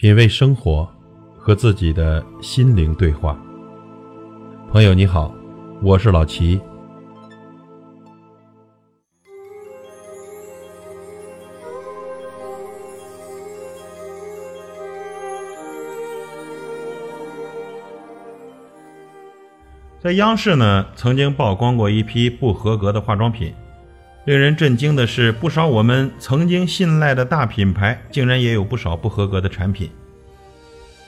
品味生活，和自己的心灵对话。朋友你好，我是老齐。在央视呢，曾经曝光过一批不合格的化妆品。令人震惊的是，不少我们曾经信赖的大品牌，竟然也有不少不合格的产品。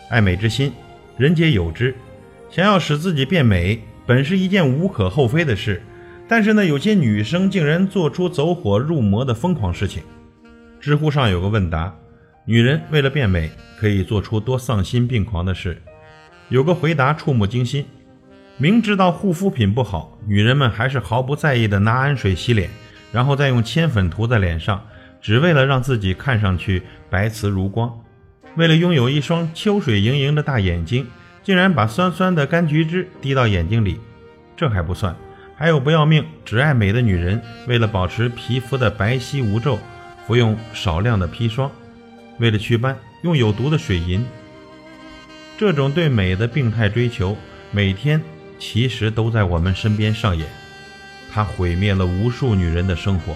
爱美之心，人皆有之。想要使自己变美，本是一件无可厚非的事。但是呢，有些女生竟然做出走火入魔的疯狂事情。知乎上有个问答：女人为了变美，可以做出多丧心病狂的事？有个回答触目惊心。明知道护肤品不好，女人们还是毫不在意的拿氨水洗脸，然后再用铅粉涂在脸上，只为了让自己看上去白瓷如光。为了拥有一双秋水盈盈的大眼睛，竟然把酸酸的柑橘汁滴到眼睛里。这还不算，还有不要命、只爱美的女人，为了保持皮肤的白皙无皱，服用少量的砒霜；为了祛斑，用有毒的水银。这种对美的病态追求，每天。其实都在我们身边上演，它毁灭了无数女人的生活。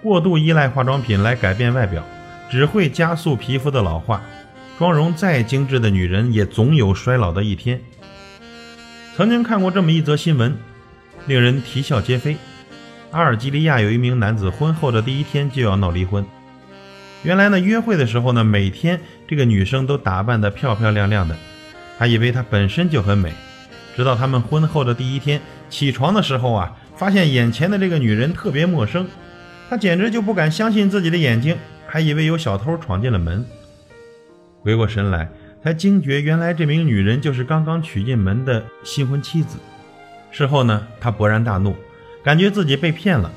过度依赖化妆品来改变外表，只会加速皮肤的老化。妆容再精致的女人，也总有衰老的一天。曾经看过这么一则新闻，令人啼笑皆非。阿尔及利亚有一名男子，婚后的第一天就要闹离婚。原来呢，约会的时候呢，每天这个女生都打扮得漂漂亮亮的，还以为她本身就很美。直到他们婚后的第一天起床的时候啊，发现眼前的这个女人特别陌生，他简直就不敢相信自己的眼睛，还以为有小偷闯进了门。回过神来，才惊觉原来这名女人就是刚刚娶进门的新婚妻子。事后呢，他勃然大怒，感觉自己被骗了，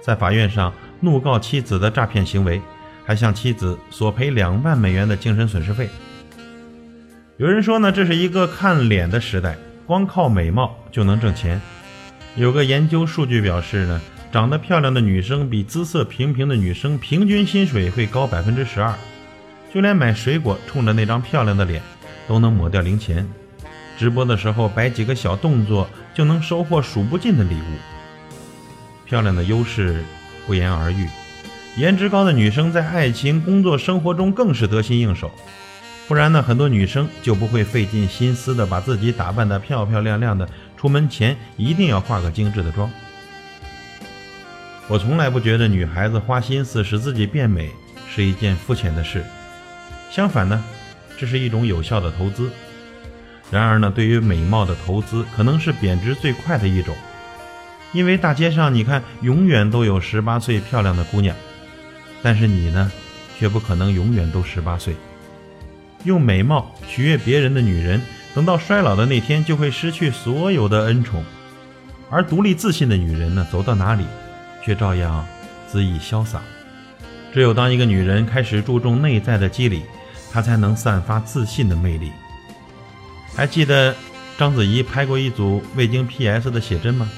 在法院上怒告妻子的诈骗行为，还向妻子索赔两万美元的精神损失费。有人说呢，这是一个看脸的时代。光靠美貌就能挣钱？有个研究数据表示呢，长得漂亮的女生比姿色平平的女生平均薪水会高百分之十二。就连买水果，冲着那张漂亮的脸，都能抹掉零钱。直播的时候摆几个小动作，就能收获数不尽的礼物。漂亮的优势不言而喻，颜值高的女生在爱情、工作、生活中更是得心应手。不然呢，很多女生就不会费尽心思的把自己打扮得漂漂亮亮的，出门前一定要化个精致的妆。我从来不觉得女孩子花心思使自己变美是一件肤浅的事，相反呢，这是一种有效的投资。然而呢，对于美貌的投资可能是贬值最快的一种，因为大街上你看，永远都有十八岁漂亮的姑娘，但是你呢，却不可能永远都十八岁。用美貌取悦别人的女人，等到衰老的那天，就会失去所有的恩宠；而独立自信的女人呢，走到哪里，却照样恣意潇洒。只有当一个女人开始注重内在的肌理，她才能散发自信的魅力。还记得章子怡拍过一组未经 PS 的写真吗？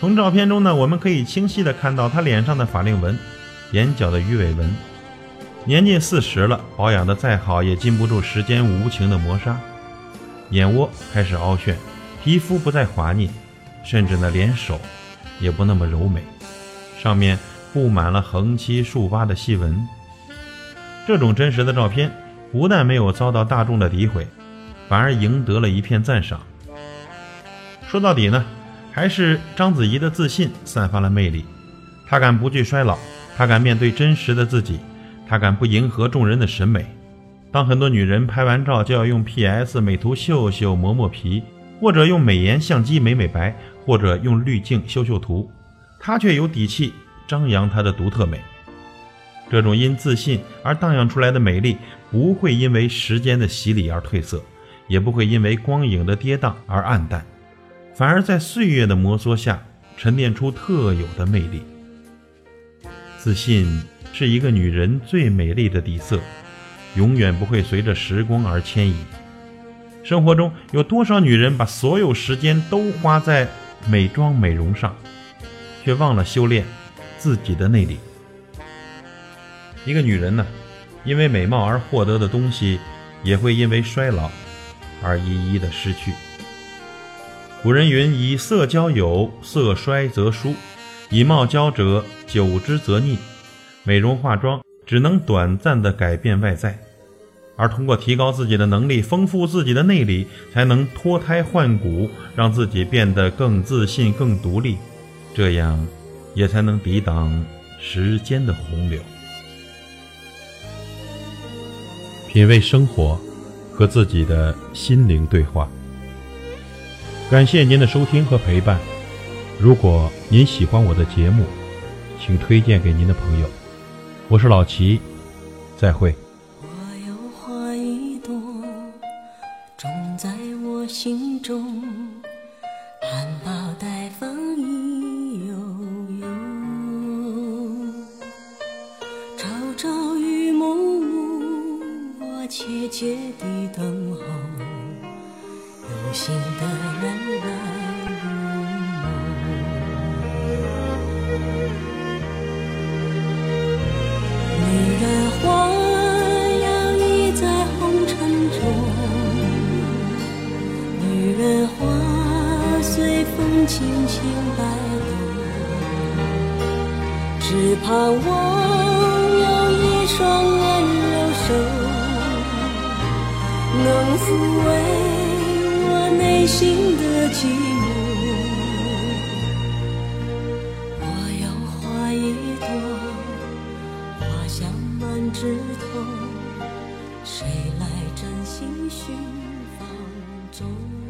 从照片中呢，我们可以清晰地看到她脸上的法令纹，眼角的鱼尾纹。年近四十了，保养的再好也禁不住时间无情的磨砂，眼窝开始凹陷，皮肤不再滑腻，甚至呢连手也不那么柔美，上面布满了横七竖八的细纹。这种真实的照片不但没有遭到大众的诋毁，反而赢得了一片赞赏。说到底呢，还是章子怡的自信散发了魅力，她敢不惧衰老，她敢面对真实的自己。她敢不迎合众人的审美，当很多女人拍完照就要用 PS 美图秀秀磨磨皮，或者用美颜相机美美白，或者用滤镜修修图，她却有底气张扬她的独特美。这种因自信而荡漾出来的美丽，不会因为时间的洗礼而褪色，也不会因为光影的跌宕而暗淡，反而在岁月的摩挲下沉淀出特有的魅力。自信。是一个女人最美丽的底色，永远不会随着时光而迁移。生活中有多少女人把所有时间都花在美妆美容上，却忘了修炼自己的内里？一个女人呢，因为美貌而获得的东西，也会因为衰老而一一的失去。古人云：“以色交友，色衰则疏；以貌交者，久之则腻。”美容化妆只能短暂的改变外在，而通过提高自己的能力，丰富自己的内里，才能脱胎换骨，让自己变得更自信、更独立，这样也才能抵挡时间的洪流。品味生活，和自己的心灵对话。感谢您的收听和陪伴。如果您喜欢我的节目，请推荐给您的朋友。我是老齐，再会。我有花一朵，种在我心中，含苞待放意悠悠。朝朝与暮暮，我切切地等候，有心的盼望有一双温柔手，能抚慰我内心的寂寞。我要花一朵，花香满枝头，谁来真心寻芳踪？